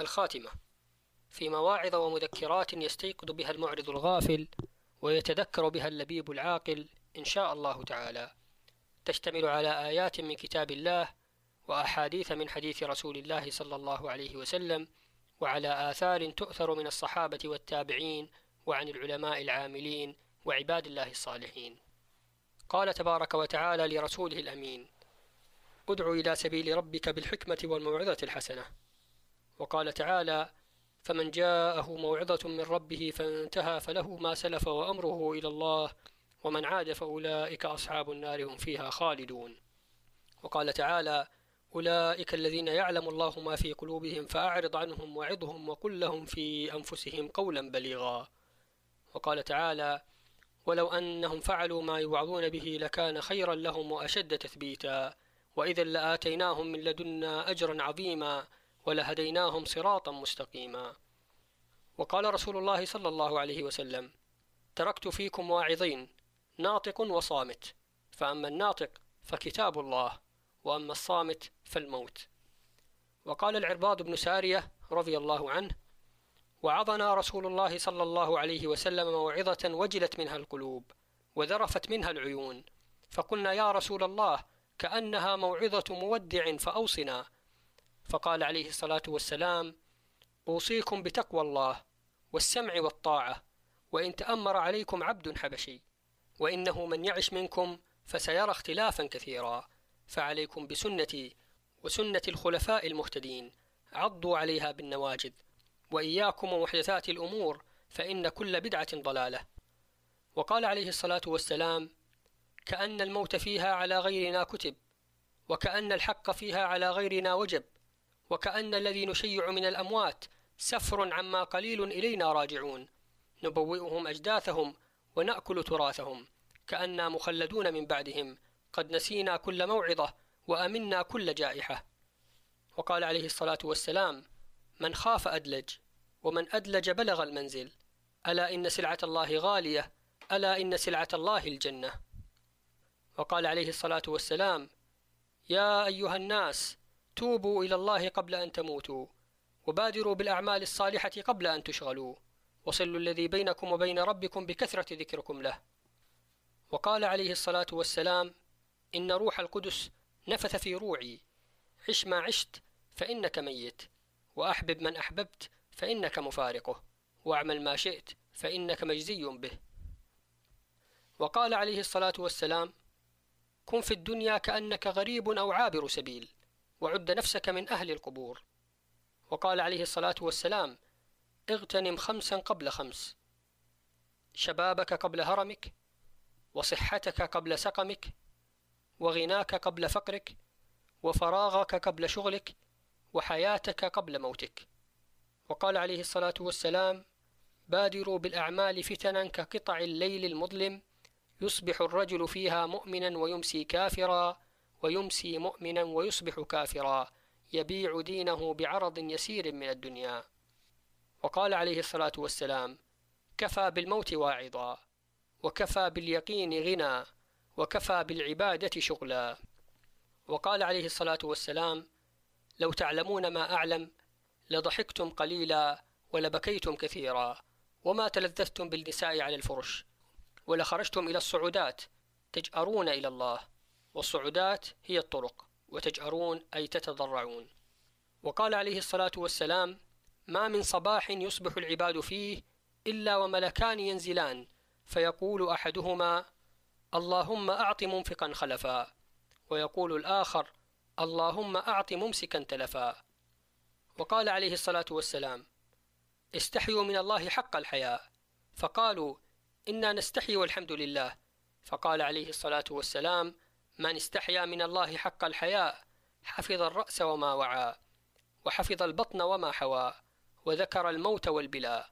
الخاتمة. في مواعظ ومذكرات يستيقظ بها المعرض الغافل ويتذكر بها اللبيب العاقل إن شاء الله تعالى. تشتمل على آيات من كتاب الله وأحاديث من حديث رسول الله صلى الله عليه وسلم وعلى آثار تؤثر من الصحابة والتابعين وعن العلماء العاملين وعباد الله الصالحين. قال تبارك وتعالى لرسوله الأمين ادع إلى سبيل ربك بالحكمة والموعظة الحسنة. وقال تعالى فمن جاءه موعظة من ربه فانتهى فله ما سلف وأمره إلى الله ومن عاد فأولئك أصحاب النار هم فيها خالدون. وقال تعالى أولئك الذين يعلم الله ما في قلوبهم فأعرض عنهم وعظهم وقل لهم في أنفسهم قولا بليغا. وقال تعالى ولو أنهم فعلوا ما يوعظون به لكان خيرا لهم وأشد تثبيتا وإذا لآتيناهم من لدنا أجرا عظيما ولهديناهم صراطا مستقيما. وقال رسول الله صلى الله عليه وسلم تركت فيكم واعظين ناطق وصامت فأما الناطق فكتاب الله وأما الصامت فالموت. وقال العرباض بن سارية رضي الله عنه وعظنا رسول الله صلى الله عليه وسلم موعظة وجلت منها القلوب وذرفت منها العيون فقلنا يا رسول الله كأنها موعظة مودع فأوصنا فقال عليه الصلاة والسلام أوصيكم بتقوى الله والسمع والطاعة وإن تأمر عليكم عبد حبشي وإنه من يعش منكم فسيرى اختلافا كثيرا فعليكم بسنتي وسنة الخلفاء المهتدين عضوا عليها بالنواجذ وإياكم ومحدثات الأمور فإن كل بدعة ضلالة. وقال عليه الصلاة والسلام كأن الموت فيها على غيرنا كتب وكأن الحق فيها على غيرنا وجب وكأن الذي نشيع من الأموات سفر عما قليل إلينا راجعون. نبوئهم أجداثهم ونأكل تراثهم كأننا مخلدون من بعدهم. قد نسينا كل موعظة وأمنا كل جائحة. وقال عليه الصلاة والسلام من خاف أدلج ومن أدلج بلغ المنزل. ألا إن سلعة الله غالية ألا إن سلعة الله الجنة. وقال عليه الصلاة والسلام يا أيها الناس توبوا إلى الله قبل أن تموتوا وبادروا بالأعمال الصالحة قبل أن تشغلوا. وصلوا الذي بينكم وبين ربكم بكثرة ذكركم له. وقال عليه الصلاة والسلام إن روح القدس نفث في روعي. عش ما عشت فإنك ميت وأحبب من أحببت فإنك مفارقه واعمل ما شئت فإنك مجزي به. وقال عليه الصلاة والسلام كن في الدنيا كأنك غريب أو عابر سبيل. وعد نفسك من أهل القبور. وقال عليه الصلاة والسلام اغتنم خمسا قبل خمس. شبابك قبل هرمك وصحتك قبل سقمك وغناك قبل فقرك وفراغك قبل شغلك وحياتك قبل موتك. وقال عليه الصلاة والسلام بادروا بالأعمال فتنا كقطع الليل المظلم يصبح الرجل فيها مؤمنا ويمسي كافرا. ويمسي مؤمنا ويصبح كافرا يبيع دينه بعرض يسير من الدنيا. وقال عليه الصلاة والسلام كفى بالموت واعظا وكفى باليقين غنى وكفى بالعبادة شغلا. وقال عليه الصلاة والسلام لو تعلمون ما أعلم لضحكتم قليلا ولبكيتم كثيرا وما تلذذتم بالنساء على الفرش ولخرجتم إلى الصعودات تجأرون إلى الله. والصعودات هي الطرق وتجأرون أي تتضرعون. وقال عليه الصلاة والسلام ما من صباح يصبح العباد فيه إلا وملكان ينزلان فيقول أحدهما اللهم أعط منفقا خلفا ويقول الآخر اللهم أعط ممسكا تلفا وقال عليه الصلاة والسلام استحيوا من الله حق الحياء فقالوا إنا نستحي والحمد لله فقال عليه الصلاة والسلام من استحيا من الله حق الحياء حفظ الرأس وما وعى وحفظ البطن وما حوى وذكر الموت والبلاء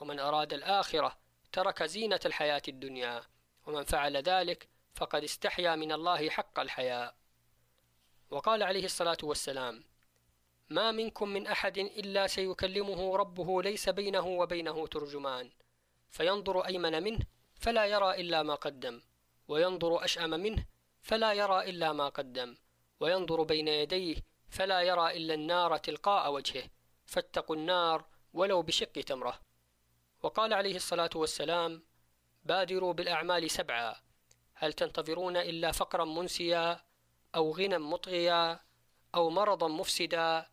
ومن أراد الآخرة ترك زينة الحياة الدنيا ومن فعل ذلك فقد استحيا من الله حق الحياء. وقال عليه الصلاة والسلام ما منكم من أحد إلا سيكلمه ربه ليس بينه وبينه ترجمان فينظر أيمن منه فلا يرى إلا ما قدم وينظر أشأم منه فلا يرى إلا ما قدم وينظر بين يديه فلا يرى إلا النار تلقاء وجهه فاتقوا النار ولو بشق تمرة. وقال عليه الصلاة والسلام بادروا بالأعمال سبعا هل تنتظرون إلا فقرا منسيا أو غنى مطغيا أو مرضا مفسدا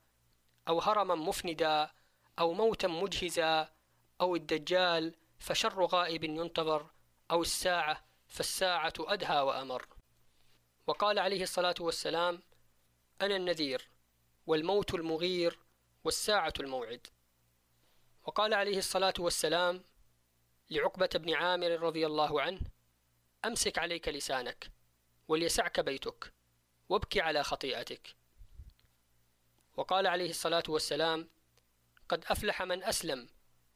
أو هرما مفندا أو موتا مجهزا أو الدجال فشر غائب ينتظر أو الساعة فالساعة أدهى وأمر. وقال عليه الصلاة والسلام أنا النذير والموت المغير والساعة الموعد. وقال عليه الصلاة والسلام لعقبة بن عامر رضي الله عنه أمسك عليك لسانك وليسعك بيتك وابكي على خطيئتك. وقال عليه الصلاة والسلام قد أفلح من أسلم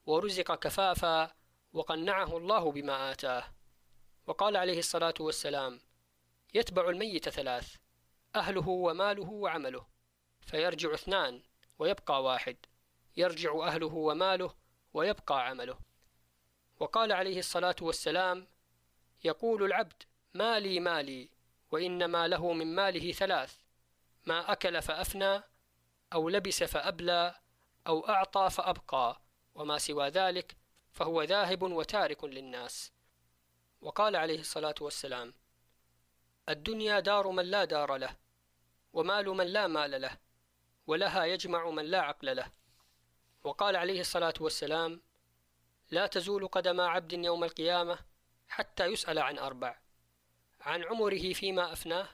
ورزق كفافا وقنعه الله بما آتاه. وقال عليه الصلاة والسلام يتبع الميت ثلاث أهله وماله وعمله فيرجع اثنان ويبقى واحد يرجع أهله وماله ويبقى عمله. وقال عليه الصلاة والسلام يقول العبد مالي مالي وإنما له من ماله ثلاث ما أكل فأفنى أو لبس فأبلى أو أعطى فأبقى وما سوى ذلك فهو ذاهب وتارك للناس. وقال عليه الصلاة والسلام الدنيا دار من لا دار له ومال من لا مال له ولها يجمع من لا عقل له. وقال عليه الصلاة والسلام لا تزول قدم عبد يوم القيامة حتى يسأل عن أربع عن عمره فيما أفناه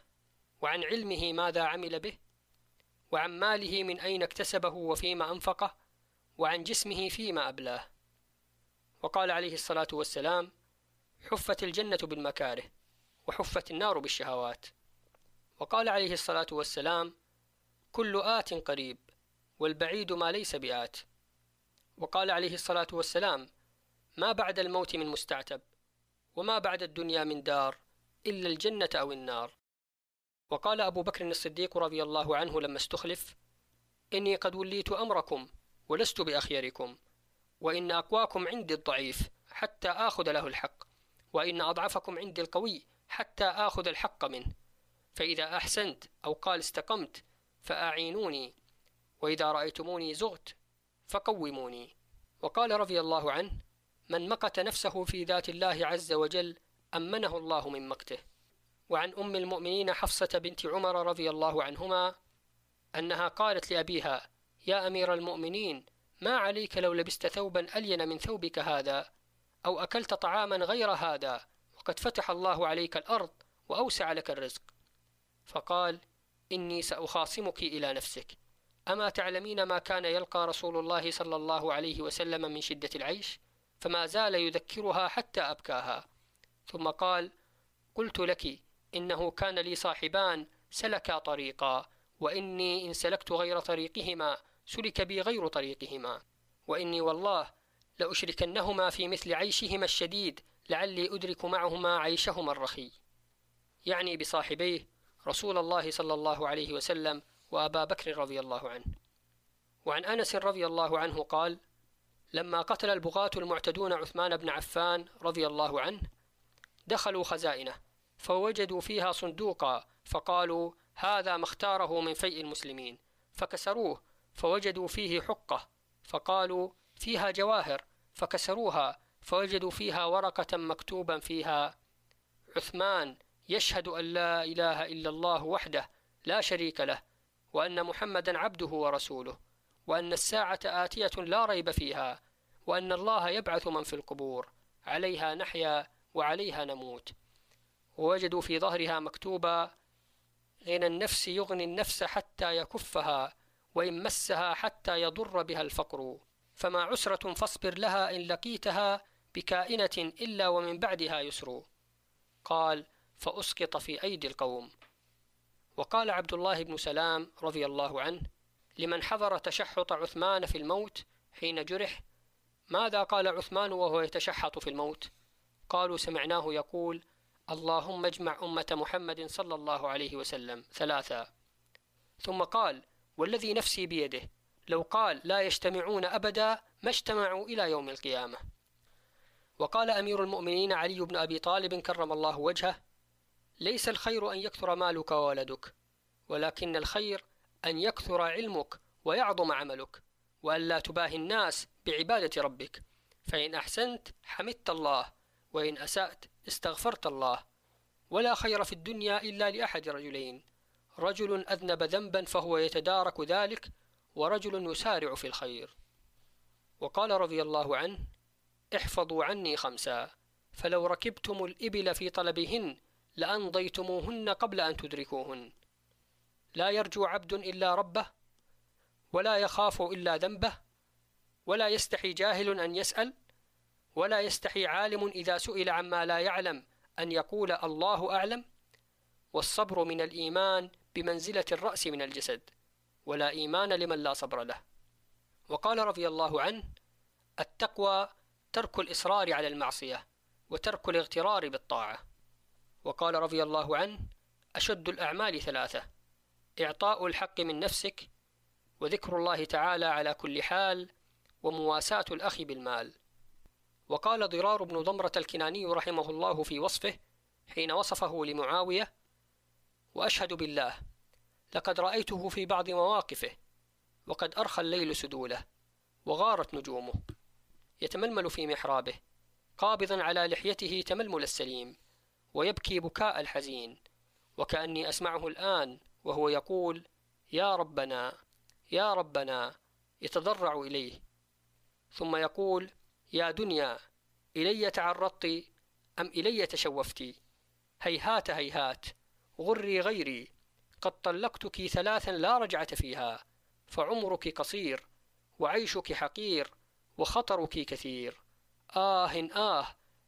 وعن علمه ماذا عمل به وعن ماله من أين اكتسبه وفيما أنفقه وعن جسمه فيما أبلاه. وقال عليه الصلاة والسلام حفت الجنة بالمكاره. وحفت النار بالشهوات. وقال عليه الصلاة والسلام كل آت قريب والبعيد ما ليس بآت. وقال عليه الصلاة والسلام ما بعد الموت من مستعتب وما بعد الدنيا من دار إلا الجنة أو النار. وقال أبو بكر الصديق رضي الله عنه لما استخلف إني قد وليت أمركم ولست بأخيركم وإن أقواكم عندي الضعيف حتى آخذ له الحق وإن أضعفكم عندي القوي حتى آخذ الحق منه فإذا أحسنت أو قال استقمت فأعينوني. وإذا رأيتموني زغت فقوموني. وقال رضي الله عنه من مقت نفسه في ذات الله عز وجل أمنه الله من مقته. وعن أم المؤمنين حفصة بنت عمر رضي الله عنهما أنها قالت لأبيها يا أمير المؤمنين ما عليك لو لبست ثوبا ألين من ثوبك هذا؟ أو أكلت طعاما غير هذا؟ وقد فتح الله عليك الأرض وأوسع لك الرزق. فقال إني سأخاصمك إلى نفسك. أما تعلمين ما كان يلقى رسول الله صلى الله عليه وسلم من شدة العيش؟ فما زال يذكرها حتى أبكاها. ثم قال قلت لك إنه كان لي صاحبان سلكا طريقا وإني إن سلكت غير طريقهما سلك بي غير طريقهما. وإني والله لأشركنهما في مثل عيشهما الشديد لعلي أدرك معهما عيشهما الرخي. يعني بصاحبيه رسول الله صلى الله عليه وسلم وأبا بكر رضي الله عنه. وعن أنس رضي الله عنه قال لما قتل البغاة المعتدون عثمان بن عفان رضي الله عنه دخلوا خزائنه فوجدوا فيها صندوقا فقالوا هذا ما اختاره من فيء المسلمين. فكسروه فوجدوا فيه حقة فقالوا فيها جواهر. فكسروها فوجدوا فيها ورقة مكتوبا فيها عثمان يشهد أن لا إله إلا الله وحده لا شريك له وأن محمدا عبده ورسوله وأن الساعة آتية لا ريب فيها وأن الله يبعث من في القبور عليها نحيا وعليها نموت. ووجدوا في ظهرها مكتوبا غنى النفس يغني النفس حتى يكفها وإن مسها حتى يضر بها الفقر فما عسرة فاصبر لها إن لقيتها بكائنة إلا ومن بعدها يسر. قال فأسقط في أيدي القوم. وقال عبد الله بن سلام رضي الله عنه لمن حضر تشحط عثمان في الموت حين جرح ماذا قال عثمان وهو يتشحط في الموت؟ قالوا سمعناه يقول اللهم اجمع أمة محمد صلى الله عليه وسلم ثلاثا ثم قال والذي نفسي بيده لو قال لا يجتمعون أبدا ما اجتمعوا إلى يوم القيامة. وقال أمير المؤمنين علي بن أبي طالب كرم الله وجهه ليس الخير أن يكثر مالك وولدك ولكن الخير أن يكثر علمك ويعظم عملك وأن لا تباهي الناس بعبادة ربك. فإن أحسنت حمدت الله وإن أسأت استغفرت الله. ولا خير في الدنيا إلا لأحد رجلين رجل أذنب ذنبا فهو يتدارك ذلك ورجل يسارع في الخير. وقال رضي الله عنه احفظوا عني خمسا فلو ركبتم الإبل في طلبهن لأنضيتموهن قبل أن تدركوهن. لا يرجو عبد إلا ربه ولا يخاف إلا ذنبه ولا يستحي جاهل أن يسأل ولا يستحي عالم إذا سئل عما لا يعلم أن يقول الله أعلم. والصبر من الإيمان بمنزلة الرأس من الجسد ولا إيمان لمن لا صبر له. وقال رضي الله عنه التقوى ترك الإصرار على المعصية وترك الاغترار بالطاعة. وقال رضي الله عنه أشد الأعمال ثلاثة إعطاء الحق من نفسك وذكر الله تعالى على كل حال ومواساة الأخ بالمال. وقال ضرار بن ضمرة الكناني رحمه الله في وصفه حين وصفه لمعاوية وأشهد بالله لقد رأيته في بعض مواقفه وقد أرخى الليل سدوله وغارت نجومه. يتململ في محرابه قابضا على لحيته تململ السليم ويبكي بكاء الحزين. وكأني أسمعه الآن وهو يقول يا ربنا يا ربنا يتضرع إليه. ثم يقول يا دنيا إلي تعرضت أم إلي تشوفت؟ هيهات هيهات غري غيري قد طلقتك ثلاثا لا رجعة فيها فعمرك قصير وعيشك حقير وخطرك كثير. آه آه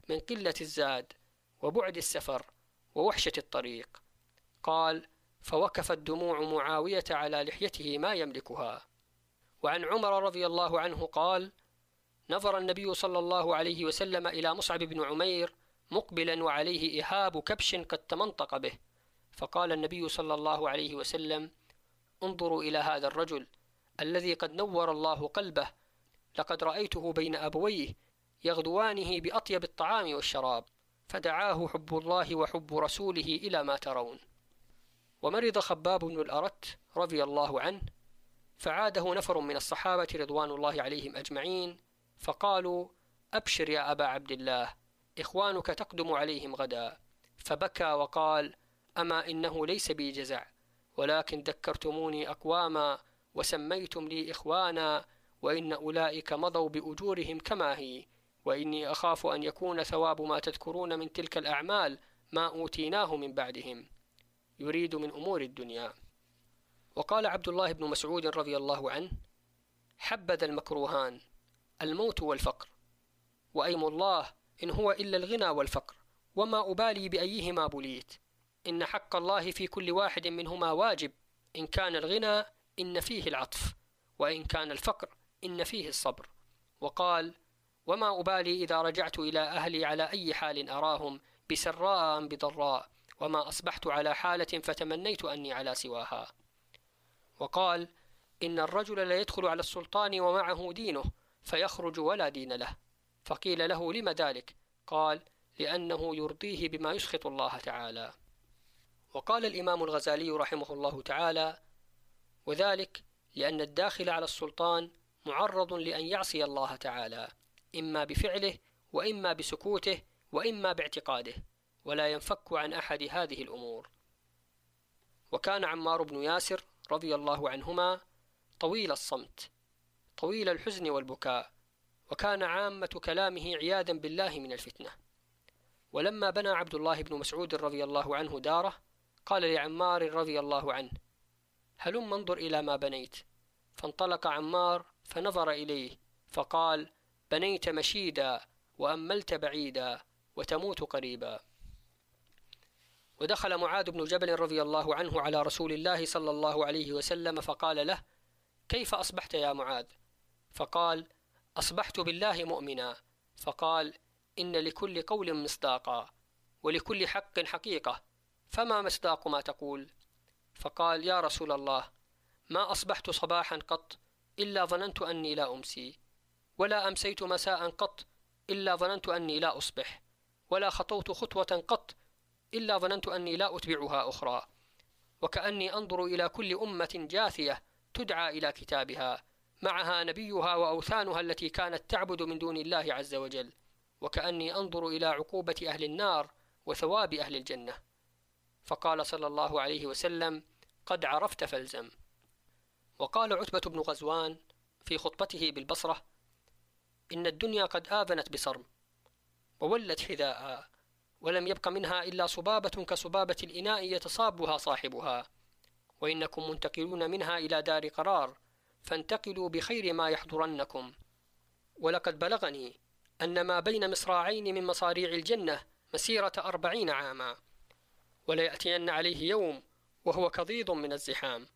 من قلة الزاد وبعد السفر ووحشة الطريق. قال فوقفت دموع معاوية على لحيته ما يملكها. وعن عمر رضي الله عنه قال نظر النبي صلى الله عليه وسلم إلى مصعب بن عمير مقبلا وعليه إهاب كبش قد تمنطق به. فقال النبي صلى الله عليه وسلم انظروا إلى هذا الرجل الذي قد نور الله قلبه لقد رأيته بين أبويه يغدوانه بأطيب الطعام والشراب فدعاه حب الله وحب رسوله إلى ما ترون. ومرض خباب بن الأرت رضي الله عنه فعاده نفر من الصحابة رضوان الله عليهم أجمعين فقالوا أبشر يا أبا عبد الله إخوانك تقدم عليهم غدا. فبكى وقال أما إنه ليس بي جزع ولكن ذكرتموني أقواما وسميتم لي إخوانا وإن أولئك مضوا بأجورهم كما هي. وإني أخاف أن يكون ثواب ما تذكرون من تلك الأعمال ما أوتيناه من بعدهم. يريد من أمور الدنيا. وقال عبد الله بن مسعود رضي الله عنه حبذا المكروهان الموت والفقر. وأيم الله إن هو إلا الغنى والفقر وما أبالي بأيهما بليت. إن حق الله في كل واحد منهما واجب إن كان الغنى إن فيه العطف وإن كان الفقر إن فيه الصبر. وقال وما أبالي إذا رجعت إلى أهلي على أي حال أراهم بسراء أم بضراء وما أصبحت على حالة فتمنيت أني على سواها. وقال إن الرجل لا يدخل على السلطان ومعه دينه فيخرج ولا دين له. فقيل له لم ذلك؟ قال لأنه يرضيه بما يسخط الله تعالى. وقال الإمام الغزالي رحمه الله تعالى وذلك لأن الداخل على السلطان معرض لأن يعصي الله تعالى إما بفعله وإما بسكوته وإما باعتقاده ولا ينفك عن أحد هذه الأمور. وكان عمار بن ياسر رضي الله عنهما طويل الصمت طويل الحزن والبكاء وكان عامة كلامه عياذا بالله من الفتنة. ولما بنى عبد الله بن مسعود رضي الله عنه داره قال لعمار رضي الله عنه هلم انظر إلى ما بنيت. فانطلق عمار فنظر إليه فقال بنيت مشيدا وأملت بعيدا وتموت قريبا. ودخل معاذ بن جبل رضي الله عنه على رسول الله صلى الله عليه وسلم فقال له كيف أصبحت يا معاذ؟ فقال أصبحت بالله مؤمنا. فقال إن لكل قول مصداقا ولكل حق حقيقة فما مصداق ما تقول؟ فقال يا رسول الله ما أصبحت صباحا قط إلا ظننت أني لا أمسي ولا أمسيت مساء قط إلا ظننت أني لا أصبح ولا خطوت خطوة قط إلا ظننت أني لا أتبعها أخرى. وكأني أنظر إلى كل أمة جاثية تدعى إلى كتابها معها نبيها وأوثانها التي كانت تعبد من دون الله عز وجل. وكأني أنظر إلى عقوبة أهل النار وثواب أهل الجنة. فقال صلى الله عليه وسلم قد عرفت فالزم. وقال عتبة بن غزوان في خطبته بالبصرة إن الدنيا قد آذنت بصرم وولت حذاء ولم يبق منها إلا صبابة كصبابة الإناء يتصابها صاحبها وإنكم منتقلون منها إلى دار قرار فانتقلوا بخير ما يحضرنكم. ولقد بلغني أن ما بين مصراعين من مصاريع الجنة مسيرة أربعين عاما وليأتين عليه يوم وهو كضيض من الزحام.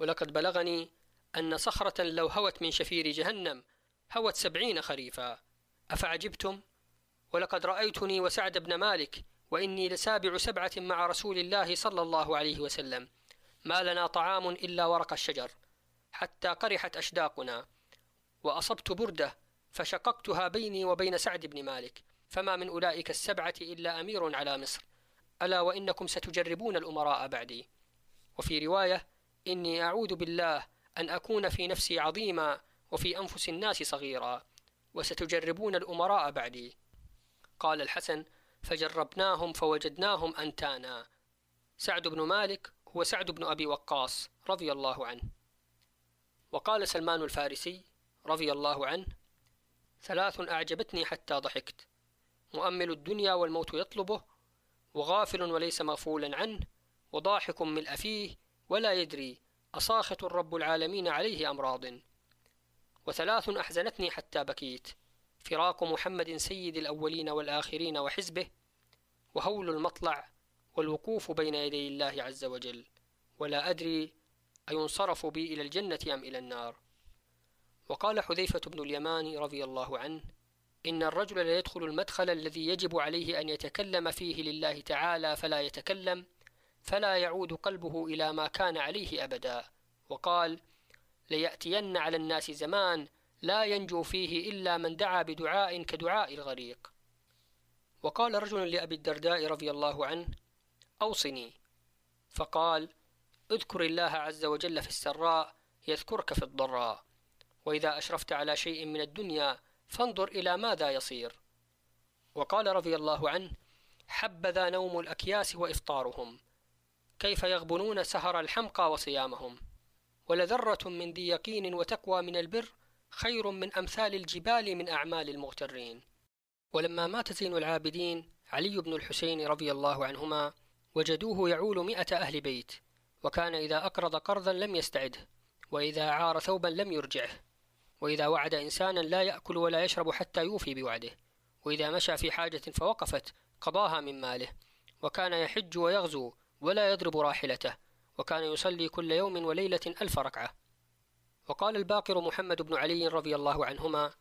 ولقد بلغني أن صخرة لو هوت من شفير جهنم هوت سبعين خريفا. أفعجبتم؟ ولقد رأيتني وسعد بن مالك وإني لسابع سبعة مع رسول الله صلى الله عليه وسلم. ما لنا طعام إلا ورق الشجر. حتى قرحت أشداقنا. وأصبت بردة فشققتها بيني وبين سعد بن مالك. فما من أولئك السبعة إلا أمير على مصر. ألا وإنكم ستجربون الأمراء بعدي. وفي رواية إني أعوذ بالله أن أكون في نفسي عظيما وفي أنفس الناس صغيرا وستجربون الأمراء بعدي. قال الحسن فجربناهم فوجدناهم أنتانا. سعد بن مالك هو سعد بن أبي وقاص رضي الله عنه. وقال سلمان الفارسي رضي الله عنه ثلاث أعجبتني حتى ضحكت. مؤمل الدنيا والموت يطلبه وغافل وليس مغفولا عنه وضاحك ملء فيه ولا يدري أصاخة رب العالمين عليه أمراض وثلاث أحزنتني حتى بكيت. فراق محمد سيد الأولين والآخرين وحزبه وهول المطلع والوقوف بين يدي الله عز وجل. ولا أدري أينصرف بي إلى الجنة أم إلى النار. وقال حذيفة بن اليمان رضي الله عنه إن الرجل ليدخل المدخل الذي يجب عليه أن يتكلم فيه لله تعالى فلا يتكلم فلا يعود قلبه إلى ما كان عليه أبدا. وقال ليأتين على الناس زمان لا ينجو فيه إلا من دعا بدعاء كدعاء الغريق. وقال رجل لأبي الدرداء رضي الله عنه أوصني. فقال اذكر الله عز وجل في السراء يذكرك في الضراء. وإذا أشرفت على شيء من الدنيا فانظر إلى ماذا يصير. وقال رضي الله عنه حبذا نوم الأكياس وإفطارهم. كيف يغبنون سهر الحمقى وصيامهم؟ ولذرة من ذي يقين وتقوى من البر خير من أمثال الجبال من أعمال المغترين. ولما مات زين العابدين علي بن الحسين رضي الله عنهما وجدوه يعول مئة أهل بيت وكان إذا أقرض قرضا لم يستعده وإذا عار ثوبا لم يرجعه وإذا وعد إنسانا لا يأكل ولا يشرب حتى يوفي بوعده وإذا مشى في حاجة فوقفت قضاها من ماله وكان يحج ويغزو ولا يضرب راحلته وكان يصلي كل يوم وليلة ألف ركعة. وقال الباقر محمد بن علي رضي الله عنهما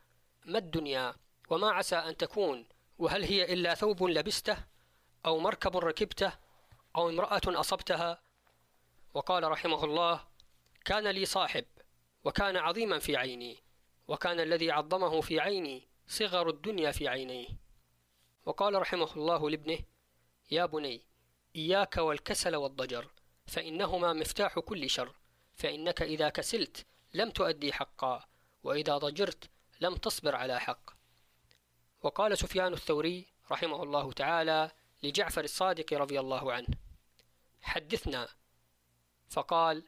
ما الدنيا وما عسى أن تكون وهل هي إلا ثوب لبسته أو مركب ركبته أو امرأة أصبتها؟ وقال رحمه الله كان لي صاحب وكان عظيما في عيني وكان الذي عظمه في عيني صغر الدنيا في عينيه. وقال رحمه الله لابنه يا بني إياك والكسل والضجر فإنهما مفتاح كل شر. فإنك إذا كسلت لم تؤدي حقا وإذا ضجرت لم تصبر على حق. وقال سفيان الثوري رحمه الله تعالى لجعفر الصادق رضي الله عنه حدثنا. فقال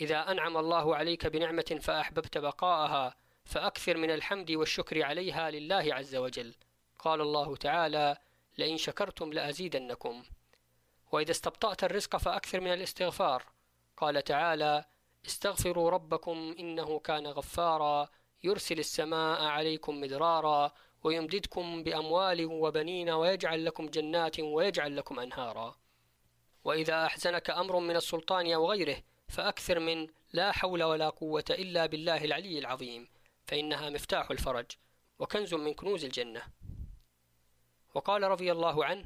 إذا أنعم الله عليك بنعمة فأحببت بقاءها فأكثر من الحمد والشكر عليها لله عز وجل. قال الله تعالى لئن شكرتم لأزيدنكم. وإذا استبطأت الرزق فأكثر من الاستغفار. قال تعالى استغفروا ربكم إنه كان غفارا يرسل السماء عليكم مدرارا ويمددكم بأموال وبنين ويجعل لكم جنات ويجعل لكم أنهارا. وإذا أحزنك أمر من السلطان أو غيره فأكثر من لا حول ولا قوة إلا بالله العلي العظيم فإنها مفتاح الفرج وكنز من كنوز الجنة. وقال رضي الله عنه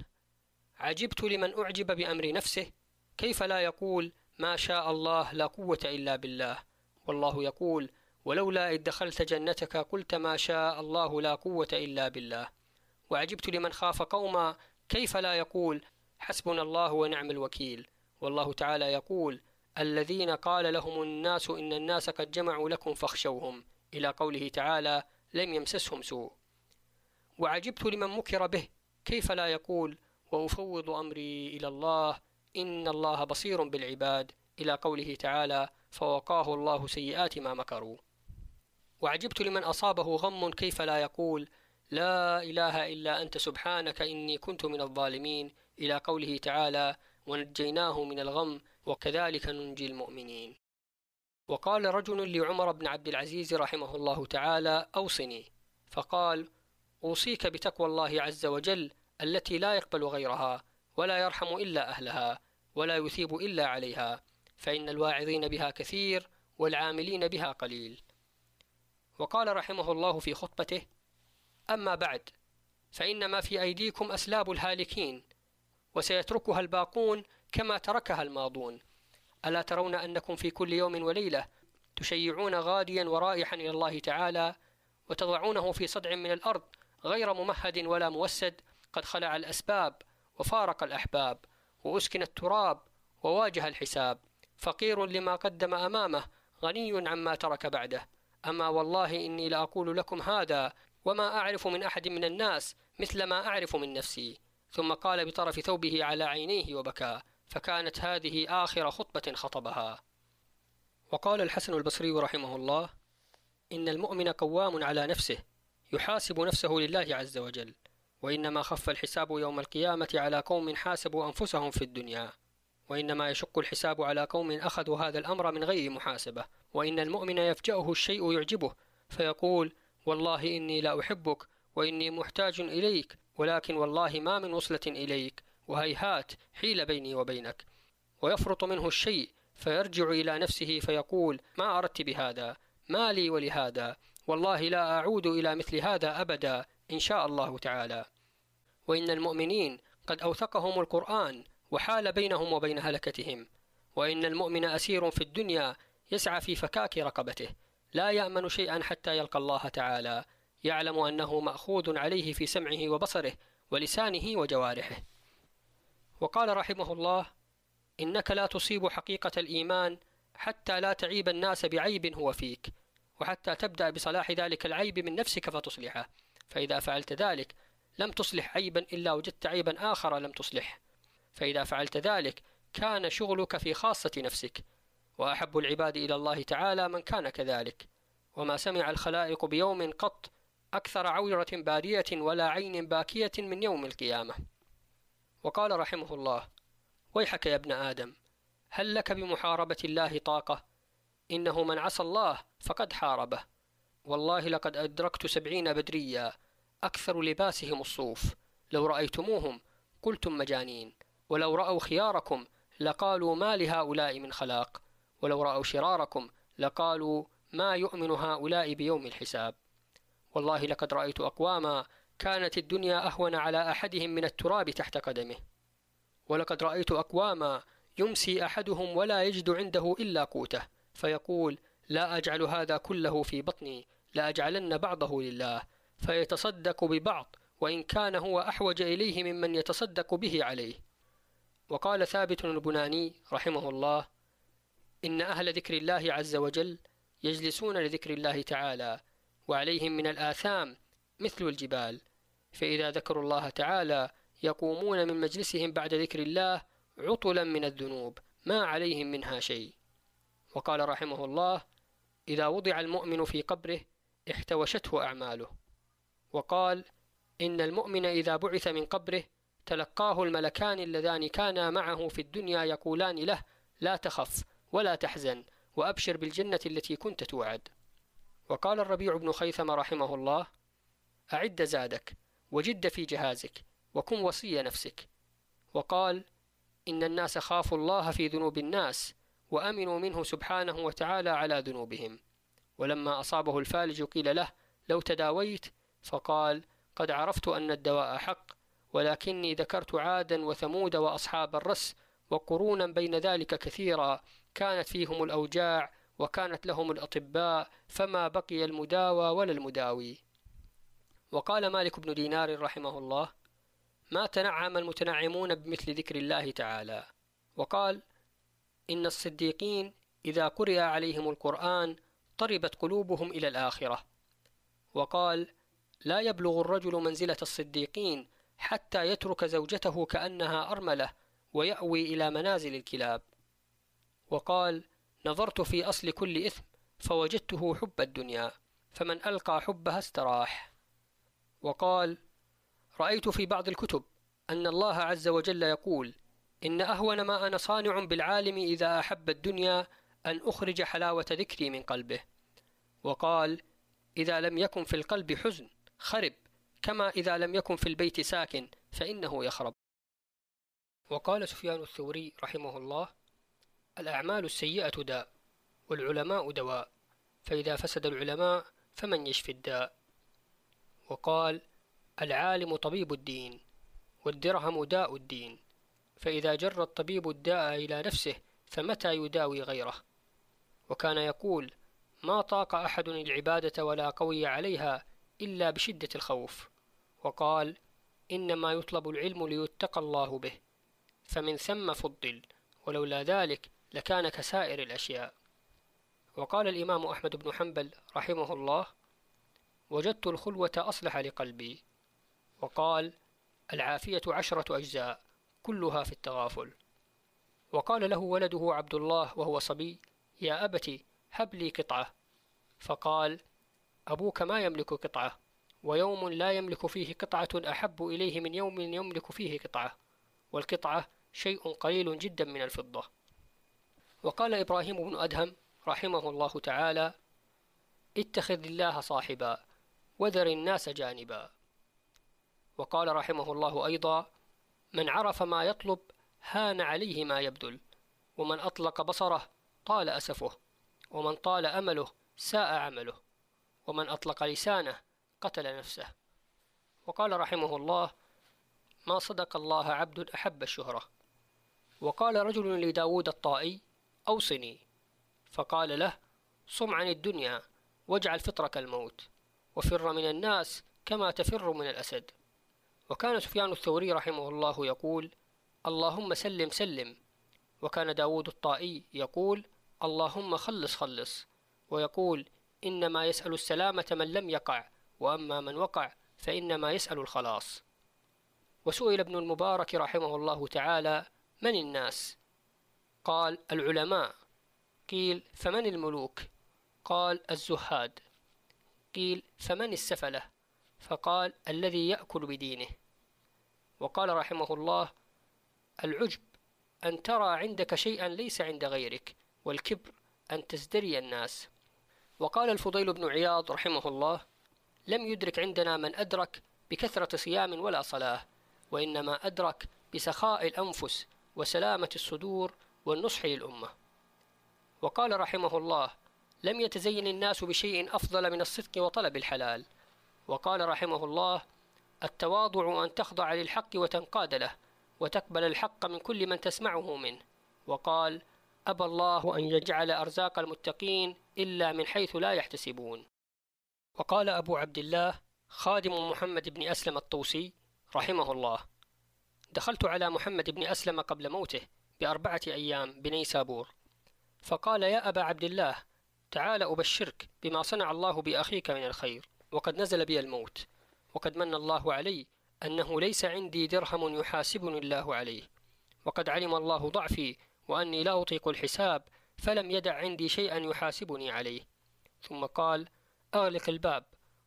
عجبت لمن أعجب بأمر نفسه كيف لا يقول ما شاء الله لا قوة إلا بالله؟ والله يقول ولولا إذ دخلت جنتك قلت ما شاء الله لا قوة إلا بالله. وعجبت لمن خاف قوما كيف لا يقول حسبنا الله ونعم الوكيل؟ والله تعالى يقول الذين قال لهم الناس إن الناس قد جمعوا لكم فاخشوهم إلى قوله تعالى لم يمسسهم سوء. وعجبت لمن مكر به كيف لا يقول وأفوض أمري إلى الله. إن الله بصير بالعباد. إلى قوله تعالى فوقاه الله سيئات ما مكروا. وعجبت لمن أصابه غم كيف لا يقول لا إله إلا أنت سبحانك إني كنت من الظالمين. إلى قوله تعالى ونجيناه من الغم وكذلك ننجي المؤمنين. وقال رجل لعمر بن عبد العزيز رحمه الله تعالى أوصني. فقال أوصيك بتقوى الله عز وجل التي لا يقبل غيرها ولا يرحم إلا أهلها ولا يثيب إلا عليها فإن الواعظين بها كثير والعاملين بها قليل. وقال رحمه الله في خطبته أما بعد فإن ما في أيديكم أسلاب الهالكين وسيتركها الباقون كما تركها الماضون. ألا ترون أنكم في كل يوم وليلة تشيعون غاديا ورائحا إلى الله تعالى وتضعونه في صدع من الأرض غير ممهد ولا موسد قد خلع الأسباب وفارق الأحباب وأسكن التراب وواجه الحساب. فقير لما قدم أمامه غني عما ترك بعده. أما والله إني لأقول لكم هذا وما أعرف من أحد من الناس مثل ما أعرف من نفسي. ثم قال بطرف ثوبه على عينيه وبكى. فكانت هذه آخر خطبة خطبها. وقال الحسن البصري رحمه الله إن المؤمن قوام على نفسه يحاسب نفسه لله عز وجل. وإنما خف الحساب يوم القيامة على قوم حاسبوا أنفسهم في الدنيا. وإنما يشق الحساب على قوم أخذوا هذا الأمر من غير محاسبة. وإن المؤمن يفجأه الشيء يعجبه فيقول والله إني لا أحبك وإني محتاج إليك ولكن والله ما من وصلة إليك وهيهات حيل بيني وبينك. ويفرط منه الشيء فيرجع إلى نفسه فيقول ما أردت بهذا ما لي ولهذا والله لا أعود إلى مثل هذا أبدا. إن شاء الله تعالى. وإن المؤمنين قد أوثقهم القرآن وحال بينهم وبين هلكتهم. وإن المؤمن أسير في الدنيا يسعى في فكاك رقبته. لا يأمن شيئا حتى يلقى الله تعالى. يعلم أنه مأخوذ عليه في سمعه وبصره ولسانه وجوارحه. وقال رحمه الله إنك لا تصيب حقيقة الإيمان حتى لا تعيب الناس بعيب هو فيك وحتى تبدأ بصلاح ذلك العيب من نفسك فتصلحه. فإذا فعلت ذلك لم تصلح عيبا إلا وجدت عيبا آخر لم تصلحه فإذا فعلت ذلك كان شغلك في خاصة نفسك وأحب العباد إلى الله تعالى من كان كذلك. وما سمع الخلائق بيوم قط أكثر عورة بارية ولا عين باكية من يوم القيامة. وقال رحمه الله ويحك يا ابن آدم هل لك بمحاربة الله طاقة؟ إنه من عصى الله فقد حاربه. والله لقد أدركت سبعين بدريا أكثر لباسهم الصوف. لو رأيتموهم قلتم مجانين. ولو رأوا خياركم لقالوا ما لهؤلاء من خلاق. ولو رأوا شراركم لقالوا ما يؤمن هؤلاء بيوم الحساب. والله لقد رأيت أقواما كانت الدنيا أهون على أحدهم من التراب تحت قدمه. ولقد رأيت أقواما يمسي أحدهم ولا يجد عنده إلا قوته. فيقول لا أجعل هذا كله في بطني. لأجعلن بعضه لله فيتصدق ببعض وإن كان هو أحوج إليه ممن يتصدق به عليه. وقال ثابت البناني رحمه الله إن أهل ذكر الله عز وجل يجلسون لذكر الله تعالى وعليهم من الآثام مثل الجبال. فإذا ذكروا الله تعالى يقومون من مجلسهم بعد ذكر الله عطلا من الذنوب ما عليهم منها شيء. وقال رحمه الله إذا وضع المؤمن في قبره احتوشته أعماله. وقال إن المؤمن إذا بعث من قبره تلقاه الملكان اللذان كانا معه في الدنيا يقولان له لا تخف ولا تحزن وأبشر بالجنة التي كنت توعد. وقال الربيع بن خيثم رحمه الله أعد زادك وجد في جهازك وكن وصي نفسك. وقال إن الناس خافوا الله في ذنوب الناس وأمنوا منه سبحانه وتعالى على ذنوبهم. ولما أصابه الفالج قيل له لو تداويت؟ فقال قد عرفت أن الدواء حق ولكني ذكرت عادا وثمود وأصحاب الرس وقرونا بين ذلك كثيرا كانت فيهم الأوجاع وكانت لهم الأطباء فما بقي المداوى ولا المداوي. وقال مالك بن دينار رحمه الله ما تنعم المتنعمون بمثل ذكر الله تعالى. وقال إن الصديقين إذا قرئ عليهم القرآن طربت قلوبهم إلى الآخرة. وقال لا يبلغ الرجل منزلة الصديقين حتى يترك زوجته كأنها أرملة ويأوي إلى منازل الكلاب. وقال نظرت في أصل كل إثم فوجدته حب الدنيا فمن ألقى حبها استراح. وقال رأيت في بعض الكتب أن الله عز وجل يقول إن أهون ما أنا صانع بالعالم إذا أحب الدنيا أن أخرج حلاوة ذكري من قلبه. وقال إذا لم يكن في القلب حزن خرب كما إذا لم يكن في البيت ساكن فإنه يخرب. وقال سفيان الثوري رحمه الله الأعمال السيئة داء والعلماء دواء فإذا فسد العلماء فمن يشفي الداء. وقال العالم طبيب الدين والدرهم داء الدين فإذا جر الطبيب الداء إلى نفسه فمتى يداوي غيره؟ وكان يقول ما طاق أحد العبادة ولا قوي عليها إلا بشدة الخوف. وقال إنما يطلب العلم ليتقى الله به فمن ثم فضل ولولا ذلك لكان كسائر الأشياء. وقال الإمام أحمد بن حنبل رحمه الله وجدت الخلوة أصلح لقلبي. وقال العافية عشرة أجزاء كلها في التغافل. وقال له ولده عبد الله وهو صبي يا أبت هب لي قطعة. فقال أبوك ما يملك قطعة ويوم لا يملك فيه قطعة أحب إليه من يوم يملك فيه قطعة. والقطعة شيء قليل جدا من الفضة. وقال إبراهيم بن أدهم رحمه الله تعالى اتخذ الله صاحبا وذر الناس جانبا. وقال رحمه الله أيضا من عرف ما يطلب هان عليه ما يبذل ومن أطلق بصره طال أسفه ومن طال أمله ساء عمله ومن أطلق لسانه قتل نفسه. وقال رحمه الله ما صدق الله عبد أحب الشهرة. وقال رجل لداود الطائي أوصني. فقال له صم عن الدنيا واجعل فطرك الموت وفر من الناس كما تفر من الأسد. وكان سفيان الثوري رحمه الله يقول اللهم سلم سلم. وكان داود الطائي يقول اللهم خلص خلص. ويقول إنما يسأل السلامة من لم يقع وأما من وقع فإنما يسأل الخلاص. وسئل ابن المبارك رحمه الله تعالى من الناس؟ قال العلماء. قيل فمن الملوك؟ قال الزهاد. قيل فمن السفلة؟ فقال الذي يأكل بدينه. وقال رحمه الله العجب أن ترى عندك شيئا ليس عند غيرك. والكبر أن تزدري الناس. وقال الفضيل بن عياض رحمه الله لم يدرك عندنا من أدرك بكثرة صيام ولا صلاة وإنما أدرك بسخاء الأنفس وسلامة الصدور والنصح للأمة. وقال رحمه الله لم يتزين الناس بشيء أفضل من الصدق وطلب الحلال. وقال رحمه الله التواضع أن تخضع للحق وتنقاد له وتقبل الحق من كل من تسمعه منه. وقال أبى الله أن يجعل أرزاق المتقين إلا من حيث لا يحتسبون. وقال أبو عبد الله خادم محمد بن أسلم الطوسي رحمه الله دخلت على محمد بن أسلم قبل موته بأربعة أيام بنيسابور. فقال يا أبا عبد الله تعال أبشرك بما صنع الله بأخيك من الخير وقد نزل بي الموت وقد من الله علي أنه ليس عندي درهم يحاسبني الله عليه وقد علم الله ضعفي وأني لا أطيق الحساب فلم يدع عندي شيئا يحاسبني عليه. ثم قال أغلق الباب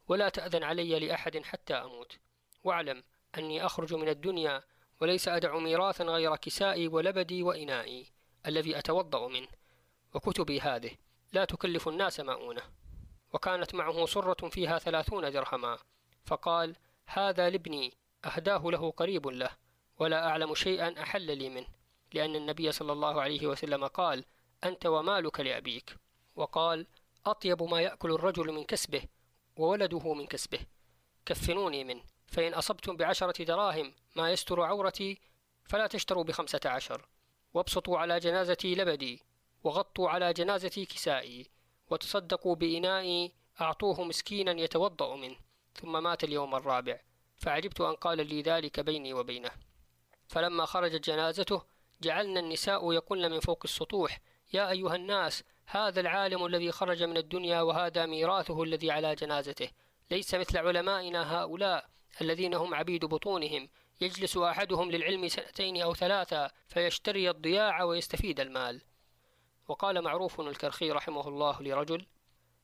ولا تأذن علي لأحد حتى أموت. واعلم أني أخرج من الدنيا وليس أدع ميراثا غير كسائي ولبدي وإنائي الذي أتوضأ منه. وكتبي هذه لا تكلف الناس مؤونة وكانت معه صرة فيها ثلاثون درهما. فقال هذا لابني أهداه له قريب له ولا أعلم شيئا أحل لي منه. لأن النبي صلى الله عليه وسلم قال أنت ومالك لأبيك؟ وقال أطيب ما يأكل الرجل من كسبه وولده من كسبه. كفنوني منه فإن أصبتم بعشرة دراهم ما يستر عورتي فلا تشتروا بخمسة عشر وابسطوا على جنازتي لبدي وغطوا على جنازتي كسائي وتصدقوا بإنائي أعطوه مسكينا يتوضأ منه ثم مات اليوم الرابع فعجبت أن قال لي ذلك بيني وبينه. فلما خرجت جنازته جعلنا النساء يقولن من فوق السطوح. يا أيها الناس هذا العالم الذي خرج من الدنيا وهذا ميراثه الذي على جنازته. ليس مثل علمائنا هؤلاء الذين هم عبيد بطونهم. يجلس أحدهم للعلم سنتين أو ثلاثة فيشتري الضياع ويستفيد المال. وقال معروف الكرخي رحمه الله لرجل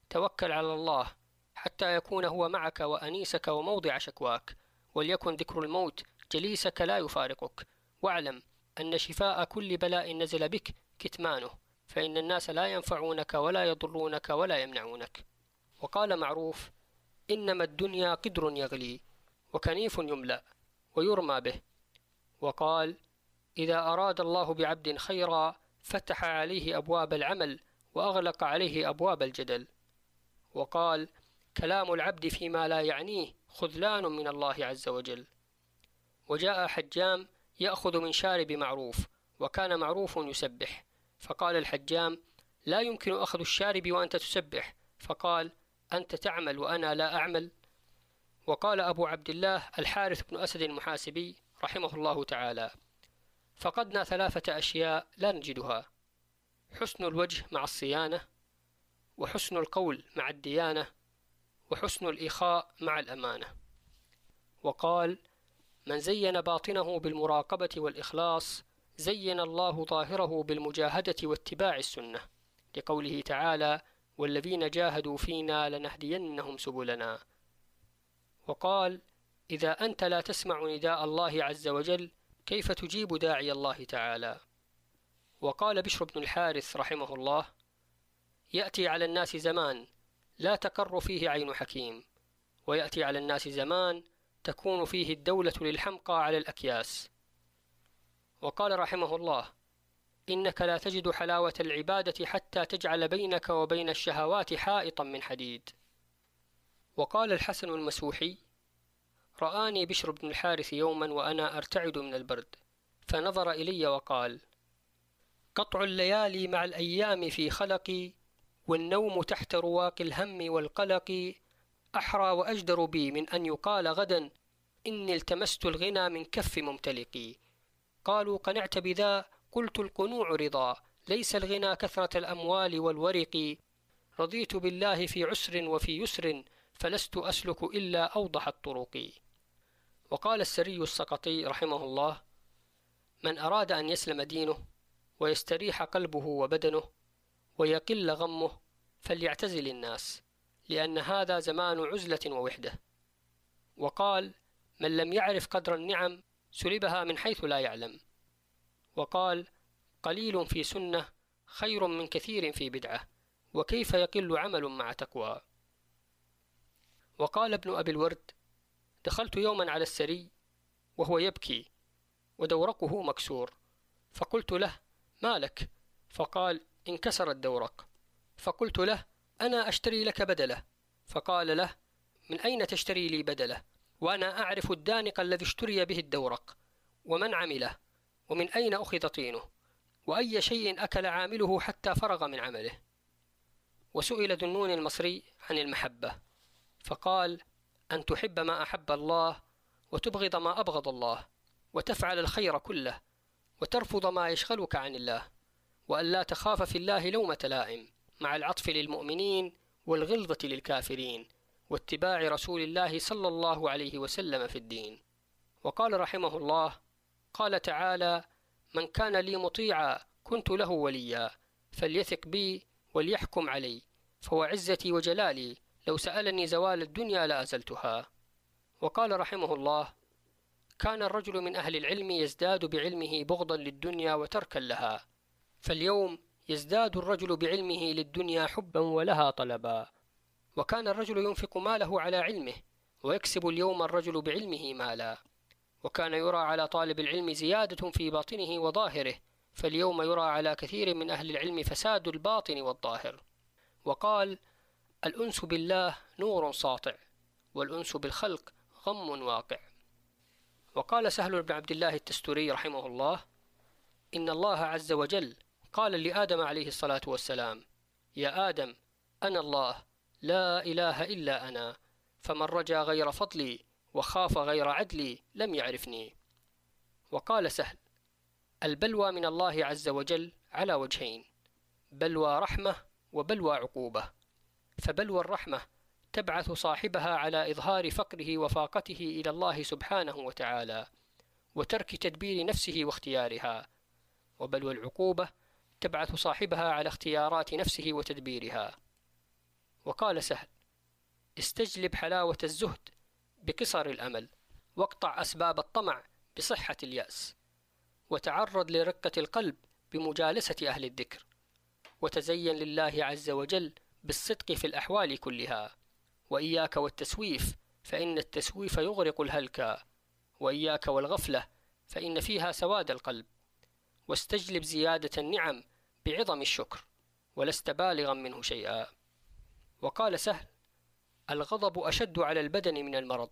توكل على الله حتى يكون هو معك وأنيسك وموضع شكواك. وليكن ذكر الموت جليسك لا يفارقك. واعلم أن شفاء كل بلاء نزل بك كتمانه فإن الناس لا ينفعونك ولا يضرونك ولا يمنعونك. وقال معروف إنما الدنيا قدر يغلي وكنيف يملأ ويرمى به. وقال إذا أراد الله بعبد خيرا فتح عليه أبواب العمل وأغلق عليه أبواب الجدل. وقال كلام العبد فيما لا يعنيه خذلان من الله عز وجل. وجاء حجام يأخذ من شارب معروف وكان معروف يسبح. فقال الحجام لا يمكن أخذ الشارب وأنت تسبح. فقال أنت تعمل وأنا لا أعمل. وقال أبو عبد الله الحارث بن أسد المحاسبي رحمه الله تعالى فقدنا ثلاثة أشياء لا نجدها حسن الوجه مع الصيانة وحسن القول مع الديانة وحسن الإخاء مع الأمانة. وقال من زين باطنه بالمراقبة والإخلاص زين الله ظاهره بالمجاهدة واتباع السنة. لقوله تعالى والذين جاهدوا فينا لنهدينهم سبلنا وقال إذا أنت لا تسمع نداء الله عز وجل كيف تجيب داعي الله تعالى؟ وقال بشر بن الحارث رحمه الله يأتي على الناس زمان لا تقر فيه عين حكيم ويأتي على الناس زمان تكون فيه الدولة للحمقى على الأكياس. وقال رحمه الله إنك لا تجد حلاوة العبادة حتى تجعل بينك وبين الشهوات حائطا من حديد. وقال الحسن المسوحي رآني بشر بن الحارث يوما وأنا أرتعد من البرد. فنظر إلي وقال قطع الليالي مع الأيام في خلقي والنوم تحت رواق الهم والقلق أحرى وأجدر بي من أن يقال غدا إني التمست الغنى من كف ممتلقي قالوا قنعت بذا قلت القنوع رضا ليس الغنى كثرة الأموال والورق. رضيت بالله في عسر وفي يسر فلست أسلك إلا أوضح الطرق. وقال السري السقطي رحمه الله من أراد أن يسلم دينه ويستريح قلبه وبدنه ويقل غمه فليعتزل الناس. لأن هذا زمان عزلة ووحدة. وقال من لم يعرف قدر النعم سلبها من حيث لا يعلم وقال قليل في سنة خير من كثير في بدعة وكيف يقل عمل مع تقوى وقال ابن أبي الورد دخلت يوما على السري وهو يبكي ودورقه مكسور فقلت له ما لك؟ فقال انكسر الدورق فقلت له أنا أشتري لك بدلة. فقال له من أين تشتري لي بدلة؟ وأنا أعرف الدانق الذي اشتري به الدورق. ومن عمله؟ ومن أين أخذ طينه؟ وأي شيء أكل عامله حتى فرغ من عمله؟ وسئل ذنون المصري عن المحبة. فقال أن تحب ما أحب الله وتبغض ما أبغض الله وتفعل الخير كله وترفض ما يشغلك عن الله وأن لا تخاف في الله لومة لائم. مع العطف للمؤمنين والغلظة للكافرين واتباع رسول الله صلى الله عليه وسلم في الدين. وقال رحمه الله قال تعالى من كان لي مطيعا كنت له وليا فليثق بي وليحكم علي فهو عزتي وجلالي لو سألني زوال الدنيا لأزلتها وقال رحمه الله كان الرجل من أهل العلم يزداد بعلمه بغضا للدنيا وتركا لها فاليوم يزداد الرجل بعلمه للدنيا حبا ولها طلبا. وكان الرجل ينفق ماله على علمه ويكسب اليوم الرجل بعلمه مالا. وكان يرى على طالب العلم زيادة في باطنه وظاهره فاليوم يرى على كثير من أهل العلم فساد الباطن والظاهر. وقال الأنس بالله نور ساطع والأنس بالخلق غم واقع. وقال سهل بن عبد الله التستوري رحمه الله إن الله عز وجل قال لآدم عليه الصلاة والسلام يا آدم أنا الله لا إله إلا أنا فمن رجا غير فضلي وخاف غير عدلي لم يعرفني. وقال سهل البلوى من الله عز وجل على وجهين بلوى رحمة وبلوى عقوبة فبلوى الرحمة تبعث صاحبها على إظهار فقره وفاقته إلى الله سبحانه وتعالى وترك تدبير نفسه واختيارها وبلوى العقوبة تبعث صاحبها على اختيارات نفسه وتدبيرها. وقال سهل استجلب حلاوة الزهد بقصر الأمل واقطع أسباب الطمع بصحة اليأس وتعرض لرقة القلب بمجالسة أهل الذكر وتزين لله عز وجل بالصدق في الأحوال كلها. وإياك والتسويف فإن التسويف يغرق الهلكى وإياك والغفلة فإن فيها سواد القلب. واستجلب زيادة النعم بعظم الشكر ولست بالغا منه شيئا. وقال سهل الغضب أشد على البدن من المرض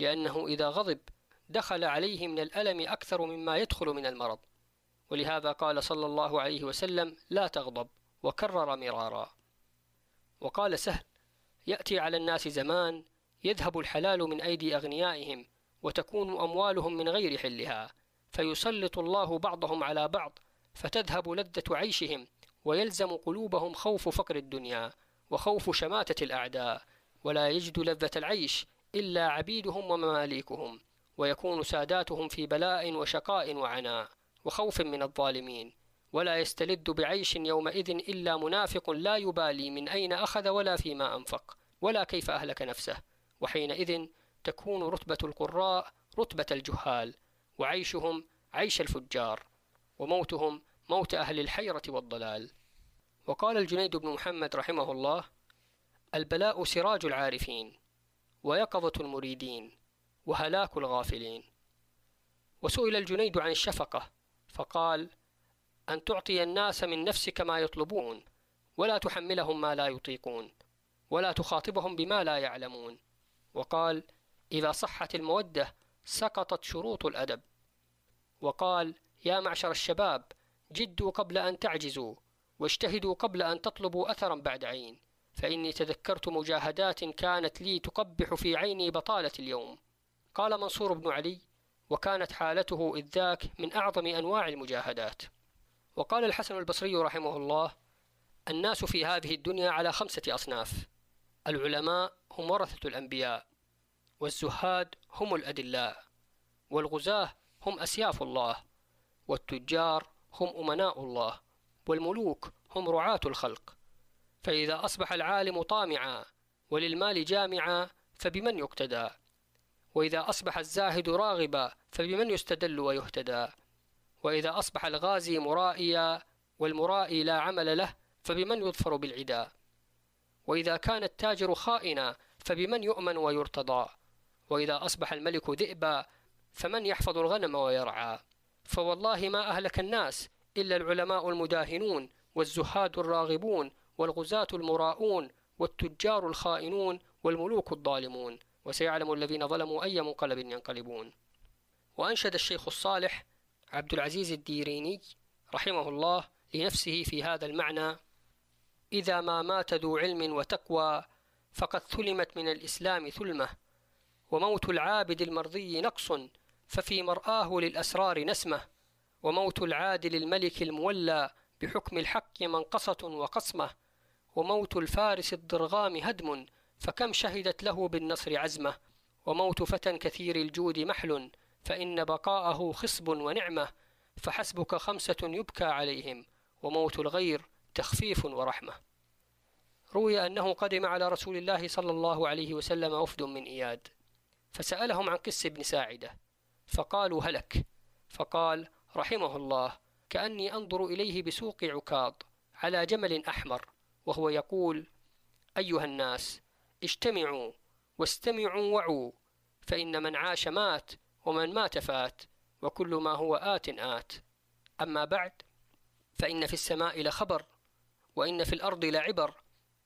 لأنه إذا غضب دخل عليه من الألم أكثر مما يدخل من المرض. ولهذا قال صلى الله عليه وسلم لا تغضب وكرر مرارا. وقال سهل يأتي على الناس زمان يذهب الحلال من أيدي أغنيائهم وتكون أموالهم من غير حلها. فيسلط الله بعضهم على بعض فتذهب لذة عيشهم ويلزم قلوبهم خوف فقر الدنيا وخوف شماتة الأعداء ولا يجد لذة العيش إلا عبيدهم ومماليكهم ويكون ساداتهم في بلاء وشقاء وعناء وخوف من الظالمين ولا يستلذ بعيش يومئذ إلا منافق لا يبالي من أين أخذ ولا فيما أنفق ولا كيف أهلك نفسه وحينئذ تكون رتبة القراء رتبة الجهال. وعيشهم عيش الفجار وموتهم موت أهل الحيرة والضلال. وقال الجنيد بن محمد رحمه الله البلاء سراج العارفين ويقظة المريدين وهلاك الغافلين. وسئل الجنيد عن الشفقة فقال أن تعطي الناس من نفسك ما يطلبون ولا تحملهم ما لا يطيقون ولا تخاطبهم بما لا يعلمون. وقال إذا صحت المودة سقطت شروط الأدب. وقال يا معشر الشباب جدوا قبل أن تعجزوا واجتهدوا قبل أن تطلبوا أثرا بعد عين فإني تذكرت مجاهدات كانت لي تقبح في عيني بطالة اليوم. قال منصور بن علي وكانت حالته إذ ذاك من أعظم أنواع المجاهدات. وقال الحسن البصري رحمه الله الناس في هذه الدنيا على خمسة أصناف العلماء هم ورثة الأنبياء والزهاد هم الأدلاء والغزاة هم أسياف الله والتجار هم أمناء الله والملوك هم رعاة الخلق. فإذا أصبح العالم طامعا وللمال جامعا فبمن يقتدى؟ وإذا أصبح الزاهد راغبا فبمن يستدل ويهتدى؟ وإذا أصبح الغازي مرائيا والمرائي لا عمل له فبمن يظفر بالعدا؟ وإذا كان التاجر خائنا فبمن يؤمن ويرتضى؟ وإذا أصبح الملك ذئبا فمن يحفظ الغنم ويرعى؟ فوالله ما أهلك الناس إلا العلماء المداهنون والزهاد الراغبون والغزاة المراؤون والتجار الخائنون والملوك الظالمون. وسيعلم الذين ظلموا أي منقلب ينقلبون. وأنشد الشيخ الصالح عبد العزيز الديريني رحمه الله لنفسه في هذا المعنى إذا ما مات ذو علم وتقوى فقد ثلمت من الإسلام ثلمة وموت العابد المرضي نقص ففي مرآه للأسرار نسمة. وموت العادل الملك المولى بحكم الحق منقصة وقصمة. وموت الفارس الضرغام هدم فكم شهدت له بالنصر عزمة. وموت فتى كثير الجود محل فإن بقاءه خصب ونعمة. فحسبك خمسة يبكى عليهم وموت الغير تخفيف ورحمة. روي أنه قدم على رسول الله صلى الله عليه وسلم وفد من إياد. فسألهم عن قس بن ساعدة فقالوا هلك. فقال رحمه الله كأني أنظر إليه بسوق عكاظ على جمل أحمر وهو يقول أيها الناس اجتمعوا واستمعوا وعوا فإن من عاش مات ومن مات فات وكل ما هو آت آت. أما بعد فإن في السماء لخبر وإن في الأرض لعبر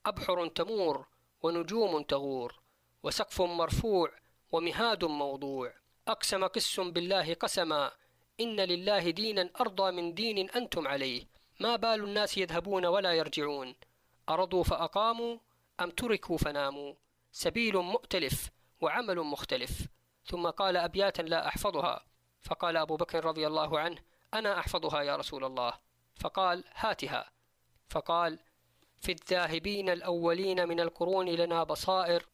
أبحر تمور ونجوم تغور وسقف مرفوع ومهاد موضوع. أقسم قس بالله قسما. إن لله دينا أرضى من دين أنتم عليه. ما بال الناس يذهبون ولا يرجعون. أرضوا فأقاموا أم تركوا فناموا. سبيل مؤتلف وعمل مختلف. ثم قال أبياتا لا أحفظها. فقال أبو بكر رضي الله عنه أنا أحفظها يا رسول الله. فقال هاتها. فقال في الذاهبين الأولين من القرون لنا بصائر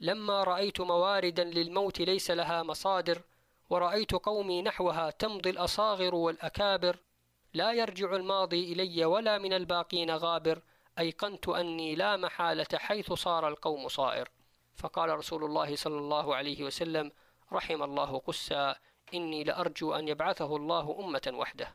لما رأيت مواردا للموت ليس لها مصادر ورأيت قومي نحوها تمضي الأصاغر والأكابر. لا يرجع الماضي إلي ولا من الباقين غابر أيقنت أني لا محالة حيث صار القوم صائر. فقال رسول الله صلى الله عليه وسلم رحم الله قسا إني لأرجو أن يبعثه الله أمة وحده.